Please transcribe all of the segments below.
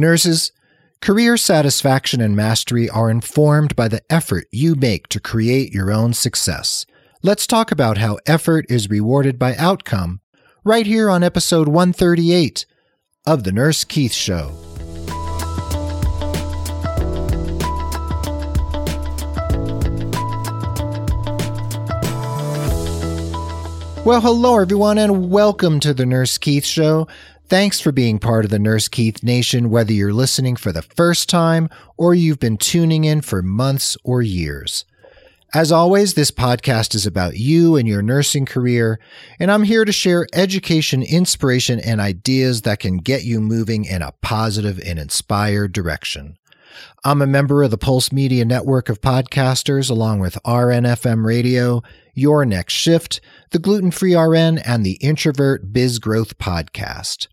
Nurses, career satisfaction and mastery are informed by the effort you make to create your own success. Let's talk about how effort is rewarded by outcome right here on episode 138 of The Nurse Keith Show. Well, hello, everyone, and welcome to the Nurse Keith Show. Thanks for being part of the Nurse Keith Nation, whether you're listening for the first time or you've been tuning in for months or years. As always, this podcast is about you and your nursing career, and I'm here to share education, inspiration, and ideas that can get you moving in a positive and inspired direction. I'm a member of the Pulse Media Network of podcasters, along with RNFM Radio, Your Next Shift, the Gluten Free RN, and the Introvert Biz Growth Podcast.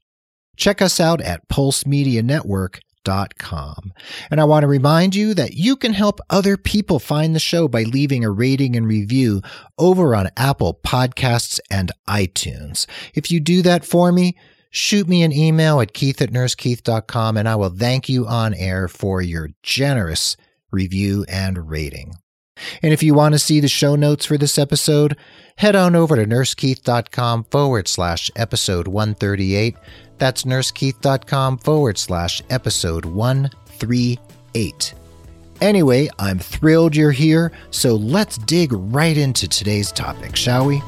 Check us out at pulsemedianetwork.com. And I want to remind you that you can help other people find the show by leaving a rating and review over on Apple Podcasts and iTunes. If you do that for me, shoot me an email at keith at nursekeith.com and I will thank you on air for your generous review and rating. And if you want to see the show notes for this episode, head on over to nursekeith.com forward slash episode 138. That's nursekeith.com forward slash episode 138. Anyway, I'm thrilled you're here, so let's dig right into today's topic, shall we?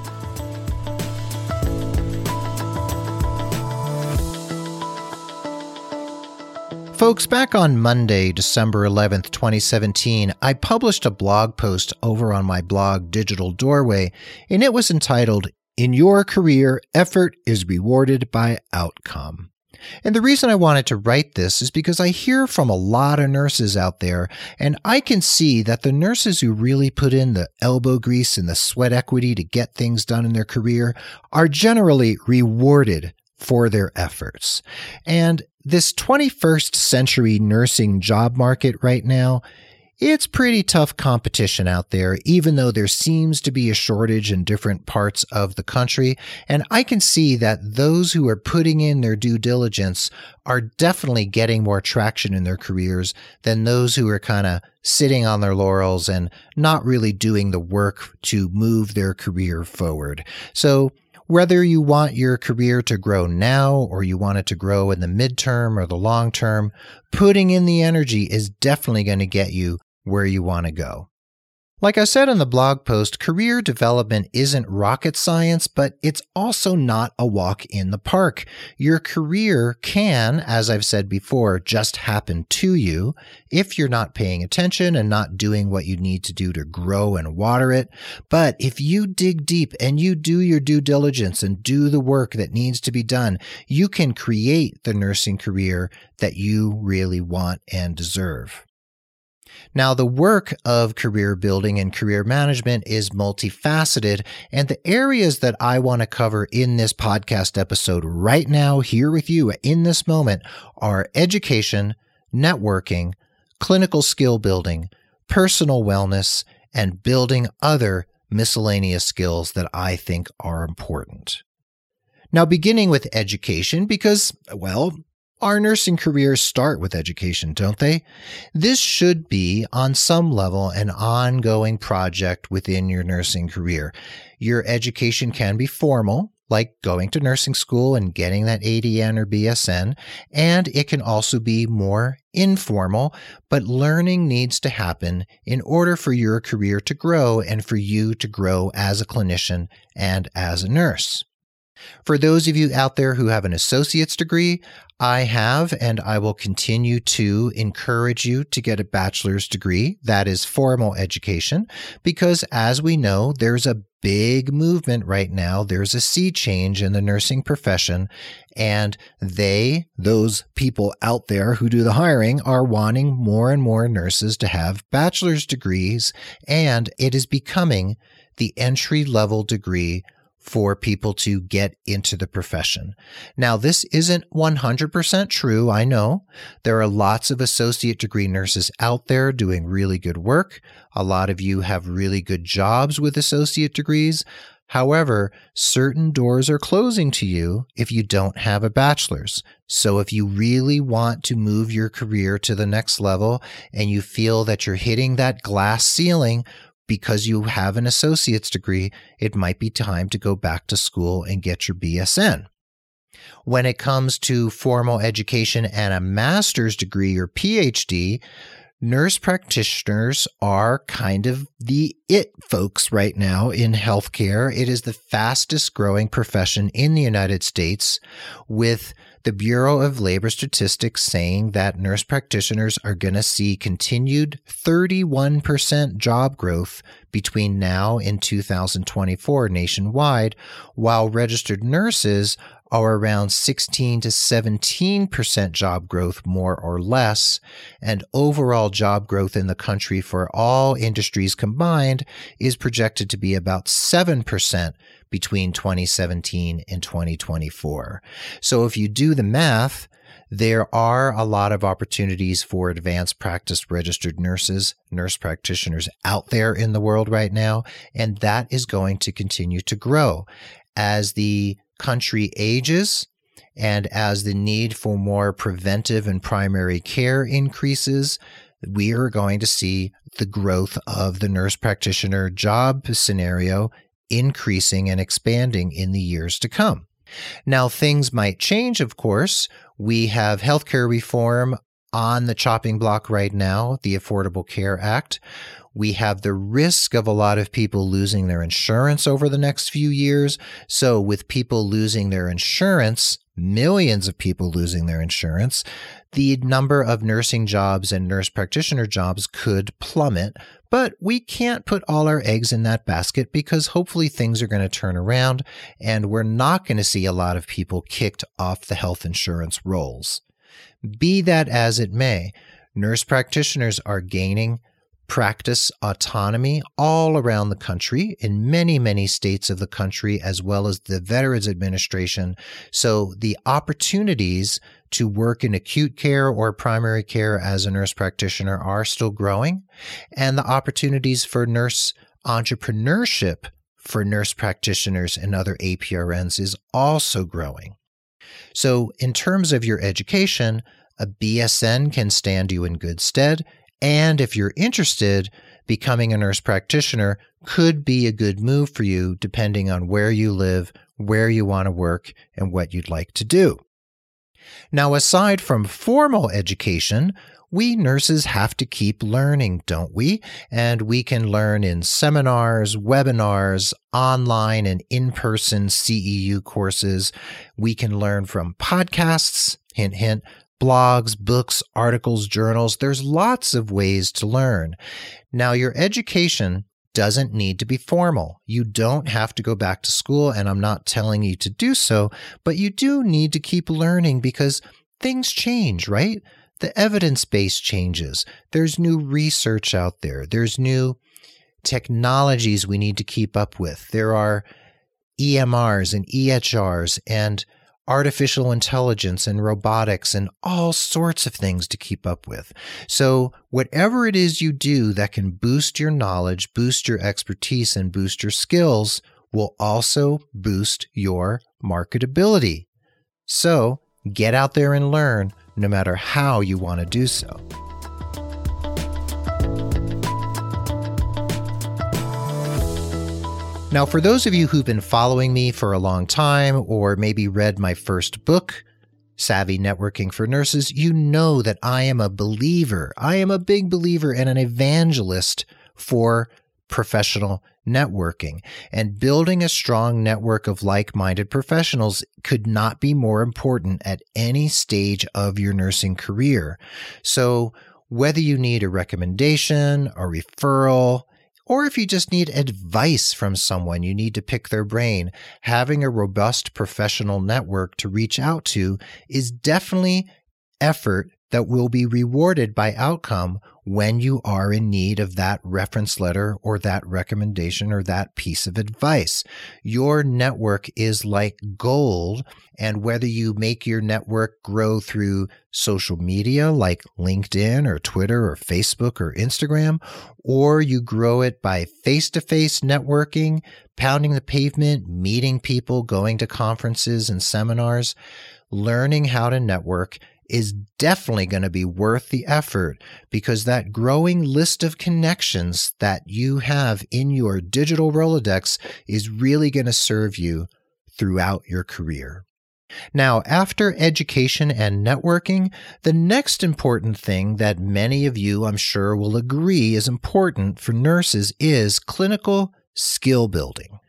Folks, back on Monday, December 11th, 2017, I published a blog post over on my blog Digital Doorway, and it was entitled, In Your Career, Effort is Rewarded by Outcome. And the reason I wanted to write this is because I hear from a lot of nurses out there, and I can see that the nurses who really put in the elbow grease and the sweat equity to get things done in their career are generally rewarded for their efforts. And this 21st century nursing job market right now, it's pretty tough competition out there, even though there seems to be a shortage in different parts of the country. And I can see that those who are putting in their due diligence are definitely getting more traction in their careers than those who are kind of sitting on their laurels and not really doing the work to move their career forward. So whether you want your career to grow now or you want it to grow in the midterm or the long term, putting in the energy is definitely going to get you where you want to go. Like I said in the blog post, career development isn't rocket science, but it's also not a walk in the park. Your career can, as I've said before, just happen to you if you're not paying attention and not doing what you need to do to grow and water it. But if you dig deep and you do your due diligence and do the work that needs to be done, you can create the nursing career that you really want and deserve. Now, the work of career building and career management is multifaceted, and the areas that I want to cover in this podcast episode right now, here with you in this moment, are education, networking, clinical skill building, personal wellness, and building other miscellaneous skills that I think are important. Now, beginning with education, because, well, our nursing careers start with education, don't they? This should be, on some level, an ongoing project within your nursing career. Your education can be formal, like going to nursing school and getting that ADN or BSN, and it can also be more informal, but learning needs to happen in order for your career to grow and for you to grow as a clinician and as a nurse. For those of you out there who have an associate's degree, I have and I will continue to encourage you to get a bachelor's degree. That is formal education because as we know, there's a big movement right now. There's a sea change in the nursing profession and they, those people out there who do the hiring are wanting more and more nurses to have bachelor's degrees and it is becoming the entry level degree for people to get into the profession. Now, this isn't 100% true. I know there are lots of associate degree nurses out there doing really good work. A lot of you have really good jobs with associate degrees. However, certain doors are closing to you if you don't have a bachelor's. So if you really want to move your career to the next level and you feel that you're hitting that glass ceiling because you have an associate's degree, it might be time to go back to school and get your BSN. When it comes to formal education and a master's degree or PhD, nurse practitioners are kind of the it folks right now in healthcare. It is the fastest growing profession in the United States, with the Bureau of Labor Statistics saying that nurse practitioners are going to see continued 31% job growth between now and 2024 nationwide, while registered nurses are around 16 to 17% job growth, more or less, and overall job growth in the country for all industries combined is projected to be about 7% between 2017 and 2024. So if you do the math, there are a lot of opportunities for advanced practice registered nurses, nurse practitioners out there in the world right now, and that is going to continue to grow as the country ages and as the need for more preventive and primary care increases, we are going to see the growth of the nurse practitioner job scenario increasing and expanding in the years to come. Now, things might change, of course. We have healthcare reform on the chopping block right now, the Affordable Care Act. We have the risk of a lot of people losing their insurance over the next few years. So, with people losing their insurance, millions of people losing their insurance, the number of nursing jobs and nurse practitioner jobs could plummet. But we can't put all our eggs in that basket because hopefully things are going to turn around and we're not going to see a lot of people kicked off the health insurance rolls. Be that as it may, nurse practitioners are gaining practice autonomy all around the country in many, many states of the country, as well as the Veterans Administration. So the opportunities to work in acute care or primary care as a nurse practitioner are still growing, and the opportunities for nurse entrepreneurship for nurse practitioners and other APRNs is also growing. So, in terms of your education, a BSN can stand you in good stead and if you're interested, becoming a nurse practitioner could be a good move for you depending on where you live, where you want to work, and what you'd like to do. Now, aside from formal education, we nurses have to keep learning, don't we? And we can learn in seminars, webinars, online and in person CEU courses. We can learn from podcasts, hint, hint, blogs, books, articles, journals. There's lots of ways to learn. Now, your education doesn't need to be formal. You don't have to go back to school, and I'm not telling you to do so, but you do need to keep learning because things change, right? The evidence base changes. There's new research out there. There's new technologies we need to keep up with. There are EMRs and EHRs and artificial intelligence and robotics and all sorts of things to keep up with. So, whatever it is you do that can boost your knowledge, boost your expertise, and boost your skills will also boost your marketability. So, get out there and learn no matter how you want to do so. Now, for those of you who've been following me for a long time or maybe read my first book, Savvy Networking for Nurses, you know that I am a believer. I am a big believer and an evangelist for professional networking. And building a strong network of like minded professionals could not be more important at any stage of your nursing career. So, whether you need a recommendation, a referral, or if you just need advice from someone, you need to pick their brain, having a robust professional network to reach out to is definitely effort that will be rewarded by outcome when you are in need of that reference letter or that recommendation or that piece of advice. Your network is like gold. And whether you make your network grow through social media like LinkedIn or Twitter or Facebook or Instagram, or you grow it by face to face networking, pounding the pavement, meeting people, going to conferences and seminars, learning how to network is definitely going to be worth the effort because that growing list of connections that you have in your digital Rolodex is really going to serve you throughout your career. Now, after education and networking, the next important thing that many of you, I'm sure, will agree is important for nurses is clinical skill building.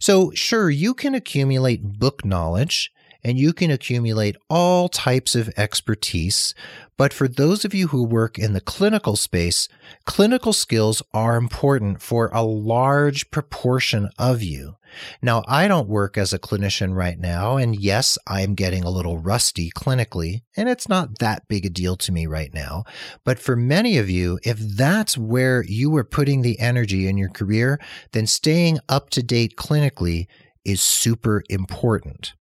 So, sure, you can accumulate book knowledge and you can accumulate all types of expertise. But for those of you who work in the clinical space, clinical skills are important for a large proportion of you. Now, I don't work as a clinician right now, and yes, I'm getting a little rusty clinically, and it's not that big a deal to me right now. But for many of you, if that's where you are putting the energy in your career, then staying up to date clinically is super important.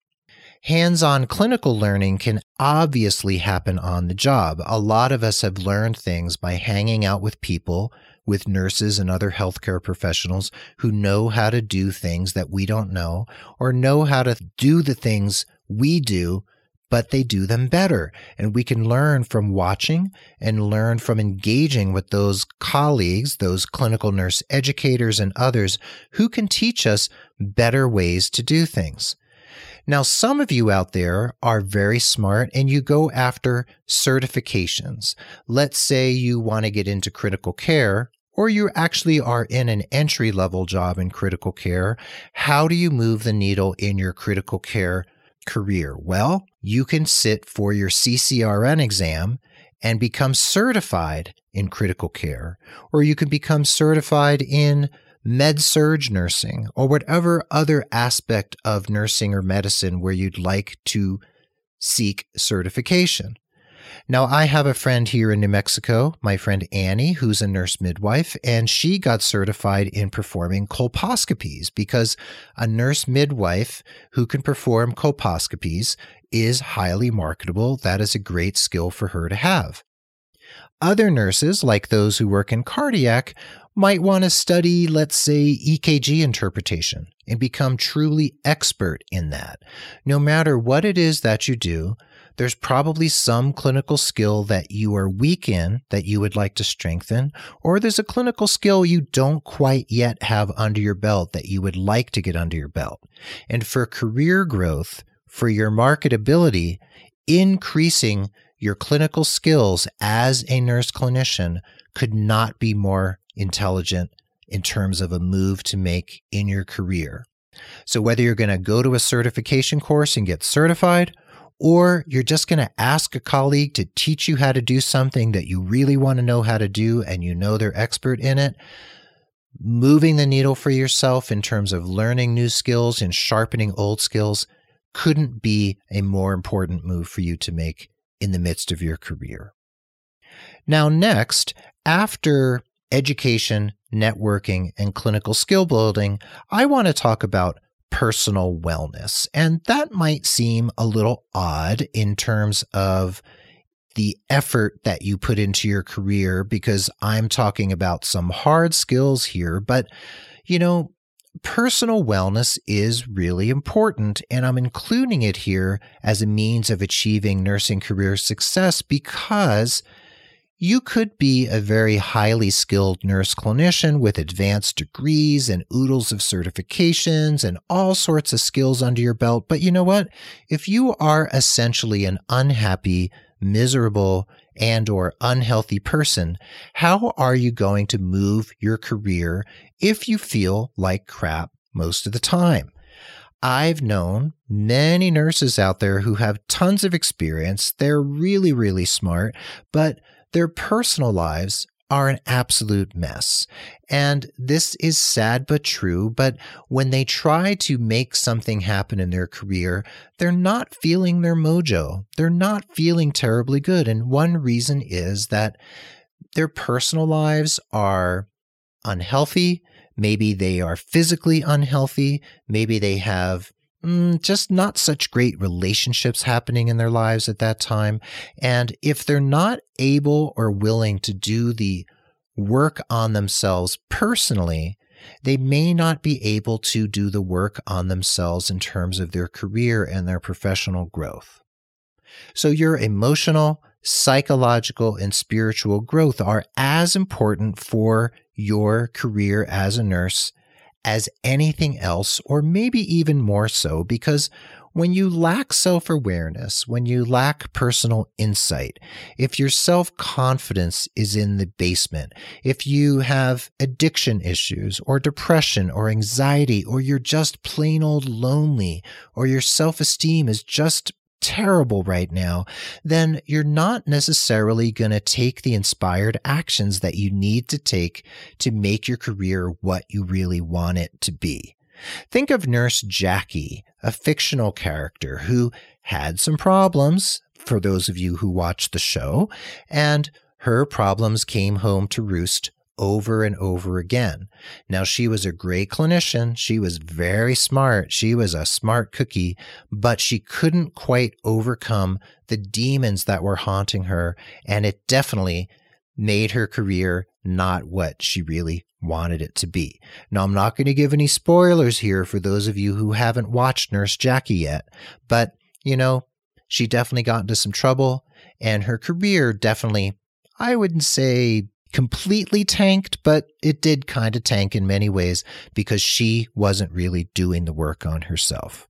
Hands on clinical learning can obviously happen on the job. A lot of us have learned things by hanging out with people, with nurses and other healthcare professionals who know how to do things that we don't know or know how to do the things we do, but they do them better. And we can learn from watching and learn from engaging with those colleagues, those clinical nurse educators and others who can teach us better ways to do things. Now, some of you out there are very smart and you go after certifications. Let's say you want to get into critical care or you actually are in an entry level job in critical care. How do you move the needle in your critical care career? Well, you can sit for your CCRN exam and become certified in critical care, or you can become certified in med surg nursing, or whatever other aspect of nursing or medicine where you'd like to seek certification. Now, I have a friend here in New Mexico, my friend Annie, who's a nurse midwife, and she got certified in performing colposcopies because a nurse midwife who can perform colposcopies is highly marketable. That is a great skill for her to have. Other nurses, like those who work in cardiac, might want to study, let's say, EKG interpretation and become truly expert in that. No matter what it is that you do, there's probably some clinical skill that you are weak in that you would like to strengthen, or there's a clinical skill you don't quite yet have under your belt that you would like to get under your belt. And for career growth, for your marketability, increasing your clinical skills as a nurse clinician could not be more intelligent in terms of a move to make in your career. So, whether you're going to go to a certification course and get certified, or you're just going to ask a colleague to teach you how to do something that you really want to know how to do and you know they're expert in it, moving the needle for yourself in terms of learning new skills and sharpening old skills couldn't be a more important move for you to make in the midst of your career. Now, next, after education, networking, and clinical skill building, I want to talk about personal wellness. And that might seem a little odd in terms of the effort that you put into your career because I'm talking about some hard skills here. But, you know, personal wellness is really important, and I'm including it here as a means of achieving nursing career success because you could be a very highly skilled nurse clinician with advanced degrees and oodles of certifications and all sorts of skills under your belt. But you know what? If you are essentially an unhappy, miserable, and or unhealthy person, how are you going to move your career if you feel like crap most of the time? I've known many nurses out there who have tons of experience. They're really, really smart, but their personal lives are an absolute mess. And this is sad but true. But when they try to make something happen in their career, they're not feeling their mojo. They're not feeling terribly good. And one reason is that their personal lives are unhealthy. Maybe they are physically unhealthy. Maybe they have mm, just not such great relationships happening in their lives at that time. And if they're not able or willing to do the work on themselves personally, they may not be able to do the work on themselves in terms of their career and their professional growth. So your emotional, psychological, and spiritual growth are as important for your career as a nurse as anything else, or maybe even more so, because when you lack self awareness, when you lack personal insight, if your self confidence is in the basement, if you have addiction issues or depression or anxiety, or you're just plain old lonely, or your self esteem is just terrible right now, then you're not necessarily going to take the inspired actions that you need to take to make your career what you really want it to be. Think of Nurse Jackie, a fictional character who had some problems, for those of you who watched the show, and her problems came home to roost over and over again. Now, she was a great clinician. She was very smart. She was a smart cookie, but she couldn't quite overcome the demons that were haunting her. And it definitely made her career not what she really wanted it to be. Now, I'm not going to give any spoilers here for those of you who haven't watched Nurse Jackie yet, but you know, she definitely got into some trouble and her career definitely, I wouldn't say completely tanked, but it did kind of tank in many ways because she wasn't really doing the work on herself.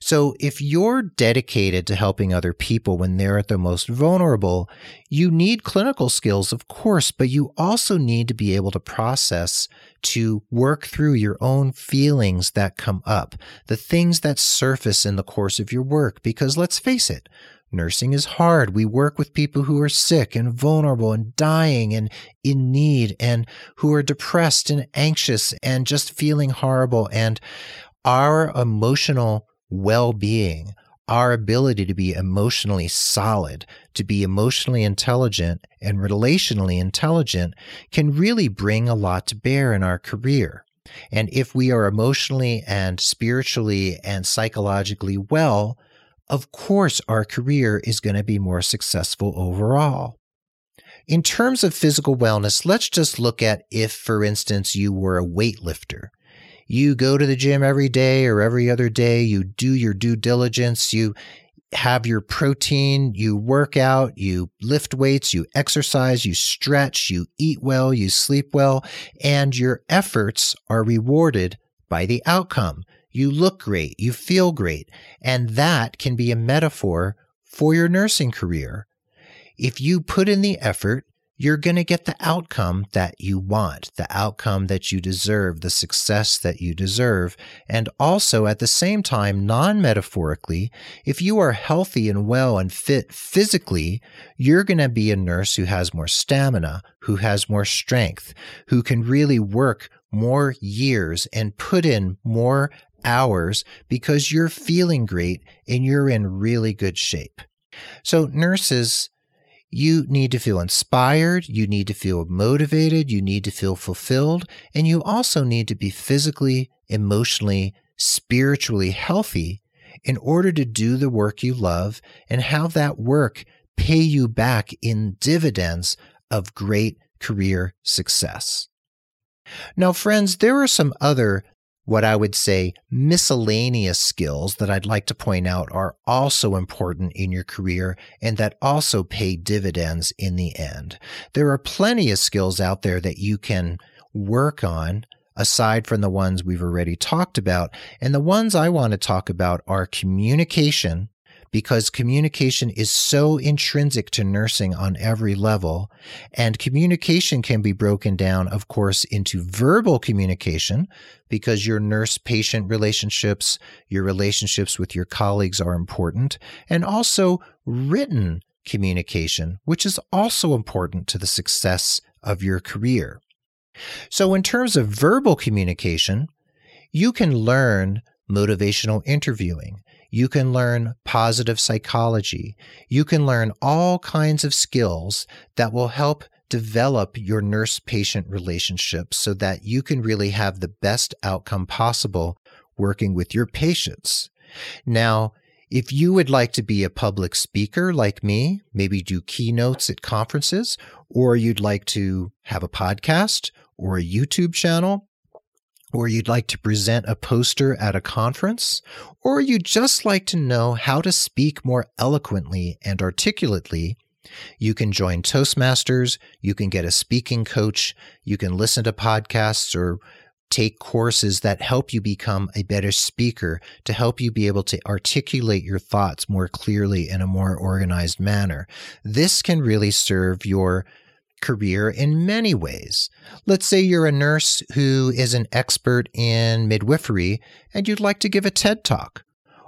So if you're dedicated to helping other people when they're at their most vulnerable, you need clinical skills, of course, but you also need to be able to process to work through your own feelings that come up, the things that surface in the course of your work. Because let's face it, Nursing is hard. We work with people who are sick and vulnerable and dying and in need and who are depressed and anxious and just feeling horrible. And our emotional well being, our ability to be emotionally solid, to be emotionally intelligent and relationally intelligent can really bring a lot to bear in our career. And if we are emotionally and spiritually and psychologically well, of course our career is going to be more successful overall. In terms of physical wellness, let's just look at if, for instance, you were a weightlifter. You go to the gym every day or every other day, you do your due diligence, you have your protein, you work out, you lift weights, you exercise, you stretch, you eat well, you sleep well, and your efforts are rewarded by the outcome. You look great, you feel great, and that can be a metaphor for your nursing career. If you put in the effort, you're going to get the outcome that you want, the outcome that you deserve, the success that you deserve. And also at the same time, non metaphorically, if you are healthy and well and fit physically, you're going to be a nurse who has more stamina, who has more strength, who can really work more years and put in more hours because you're feeling great and you're in really good shape. So, nurses, you need to feel inspired, you need to feel motivated, you need to feel fulfilled, and you also need to be physically, emotionally, spiritually healthy in order to do the work you love and have that work pay you back in dividends of great career success. Now, friends, there are some other what I would say miscellaneous skills that I'd like to point out are also important in your career and that also pay dividends in the end. There are plenty of skills out there that you can work on aside from the ones we've already talked about. And the ones I want to talk about are communication, because communication is so intrinsic to nursing on every level. And communication can be broken down, of course, into verbal communication because your nurse patient relationships, your relationships with your colleagues are important, and also written communication, which is also important to the success of your career. So, in terms of verbal communication, you can learn motivational interviewing. You can learn positive psychology. You can learn all kinds of skills that will help develop your nurse patient relationship so that you can really have the best outcome possible working with your patients. Now, if you would like to be a public speaker like me, maybe do keynotes at conferences, or you'd like to have a podcast or a YouTube channel, or you'd like to present a poster at a conference, or you'd just like to know how to speak more eloquently and articulately, you can join Toastmasters, you can get a speaking coach, you can listen to podcasts or take courses that help you become a better speaker to help you be able to articulate your thoughts more clearly in a more organized manner. This can really serve your career in many ways. Let's say you're a nurse who is an expert in midwifery and you'd like to give a TED talk.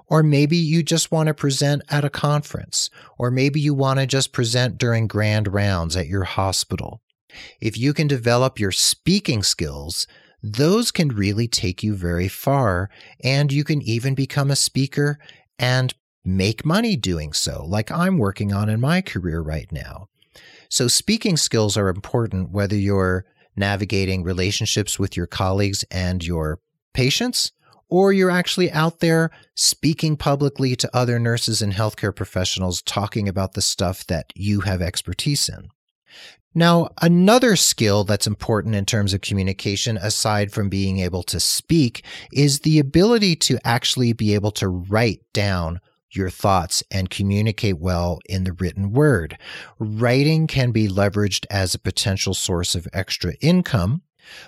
Or maybe you just want to present at a conference, or maybe you want to just present during grand rounds at your hospital. If you can develop your speaking skills, those can really take you very far, and you can even become a speaker and make money doing so, like I'm working on in my career right now. So, speaking skills are important whether you're navigating relationships with your colleagues and your patients, or you're actually out there speaking publicly to other nurses and healthcare professionals talking about the stuff that you have expertise in. Now, another skill that's important in terms of communication, aside from being able to speak, is the ability to actually be able to write down your thoughts and communicate well in the written word. Writing can be leveraged as a potential source of extra income,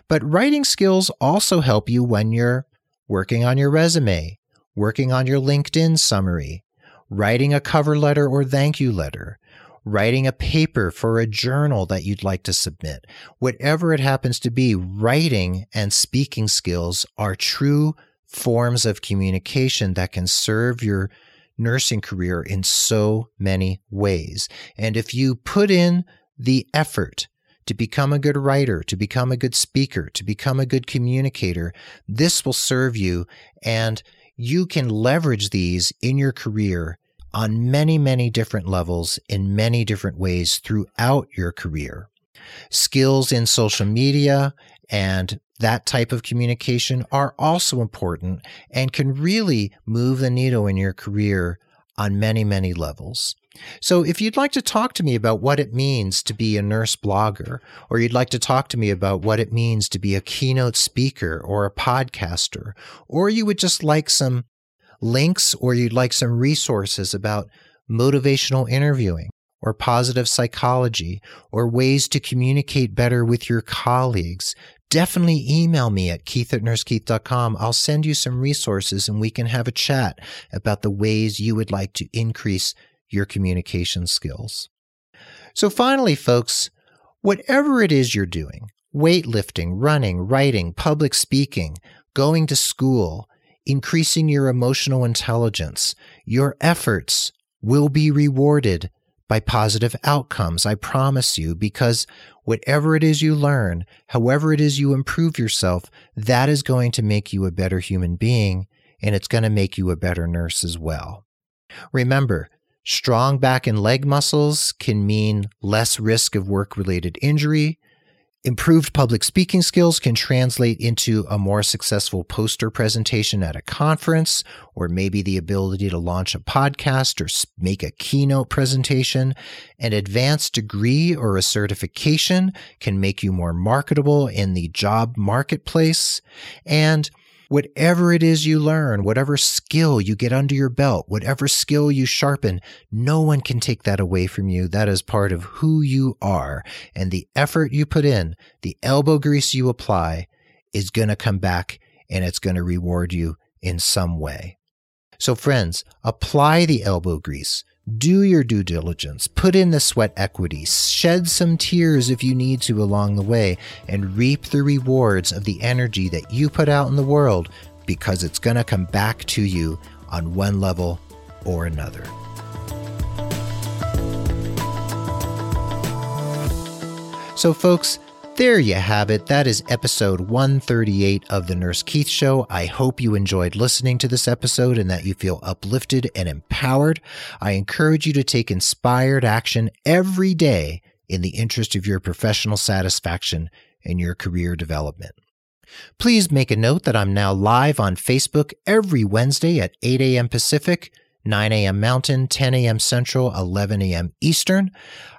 but writing skills also help you when you're working on your resume, working on your LinkedIn summary, writing a cover letter or thank you letter, writing a paper for a journal that you'd like to submit. Whatever it happens to be, writing and speaking skills are true forms of communication that can serve your nursing career in so many ways. And if you put in the effort to become a good writer, to become a good speaker, to become a good communicator. This will serve you and you can leverage these in your career on many, many different levels in many different ways throughout your career. Skills in social media and that type of communication are also important and can really move the needle in your career on many, many levels. So, if you'd like to talk to me about what it means to be a nurse blogger, or you'd like to talk to me about what it means to be a keynote speaker or a podcaster, or you would just like some links or you'd like some resources about motivational interviewing or positive psychology or ways to communicate better with your colleagues, definitely email me at keith at nursekeith.com. I'll send you some resources and we can have a chat about the ways you would like to increase your communication skills. So, finally, folks, whatever it is you're doing weightlifting, running, writing, public speaking, going to school, increasing your emotional intelligence your efforts will be rewarded by positive outcomes, I promise you, because whatever it is you learn, however it is you improve yourself, that is going to make you a better human being and it's going to make you a better nurse as well. Remember, Strong back and leg muscles can mean less risk of work related injury. Improved public speaking skills can translate into a more successful poster presentation at a conference, or maybe the ability to launch a podcast or make a keynote presentation. An advanced degree or a certification can make you more marketable in the job marketplace. And Whatever it is you learn, whatever skill you get under your belt, whatever skill you sharpen, no one can take that away from you. That is part of who you are. And the effort you put in, the elbow grease you apply, is going to come back and it's going to reward you in some way. So, friends, apply the elbow grease. Do your due diligence, put in the sweat equity, shed some tears if you need to along the way, and reap the rewards of the energy that you put out in the world because it's going to come back to you on one level or another. So, folks, there you have it. That is episode 138 of The Nurse Keith Show. I hope you enjoyed listening to this episode and that you feel uplifted and empowered. I encourage you to take inspired action every day in the interest of your professional satisfaction and your career development. Please make a note that I'm now live on Facebook every Wednesday at 8 a.m. Pacific, 9 a.m. Mountain, 10 a.m. Central, 11 a.m. Eastern.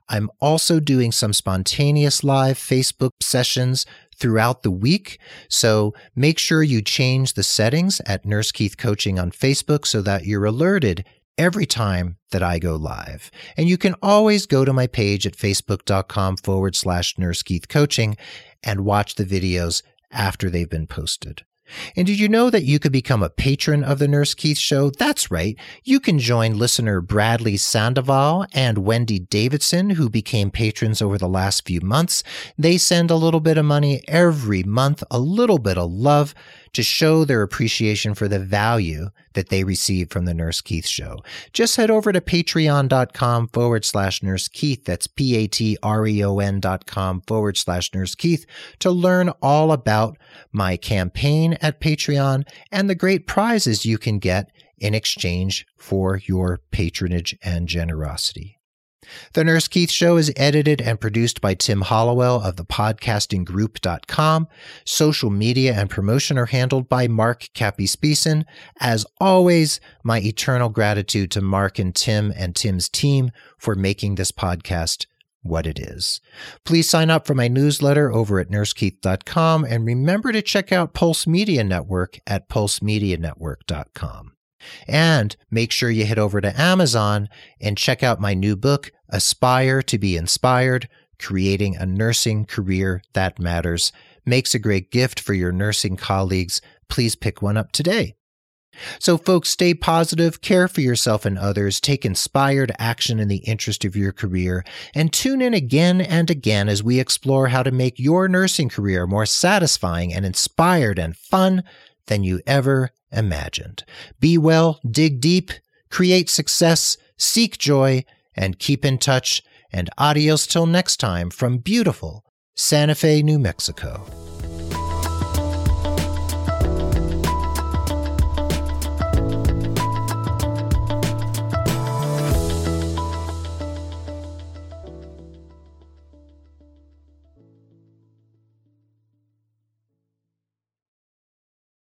I'm also doing some spontaneous live Facebook sessions throughout the week. So make sure you change the settings at Nurse Keith Coaching on Facebook so that you're alerted every time that I go live. And you can always go to my page at facebook.com forward slash Nurse Keith Coaching and watch the videos after they've been posted. And did you know that you could become a patron of the Nurse Keith Show? That's right. You can join listener Bradley Sandoval and Wendy Davidson, who became patrons over the last few months. They send a little bit of money every month, a little bit of love to show their appreciation for the value that they receive from the Nurse Keith Show. Just head over to patreon.com forward slash Nurse Keith. That's P A T R E O N dot com forward slash Nurse Keith to learn all about my campaign at Patreon and the great prizes you can get in exchange for your patronage and generosity. The Nurse Keith Show is edited and produced by Tim Hollowell of thepodcastinggroup.com. Social media and promotion are handled by Mark Capispisen. As always, my eternal gratitude to Mark and Tim and Tim's team for making this podcast what it is. Please sign up for my newsletter over at nursekeith.com and remember to check out Pulse Media Network at pulsemedianetwork.com. And make sure you head over to Amazon and check out my new book, Aspire to be Inspired Creating a Nursing Career That Matters. Makes a great gift for your nursing colleagues. Please pick one up today. So, folks, stay positive, care for yourself and others, take inspired action in the interest of your career, and tune in again and again as we explore how to make your nursing career more satisfying and inspired and fun than you ever imagined. Be well, dig deep, create success, seek joy, and keep in touch. And adios till next time from beautiful Santa Fe, New Mexico.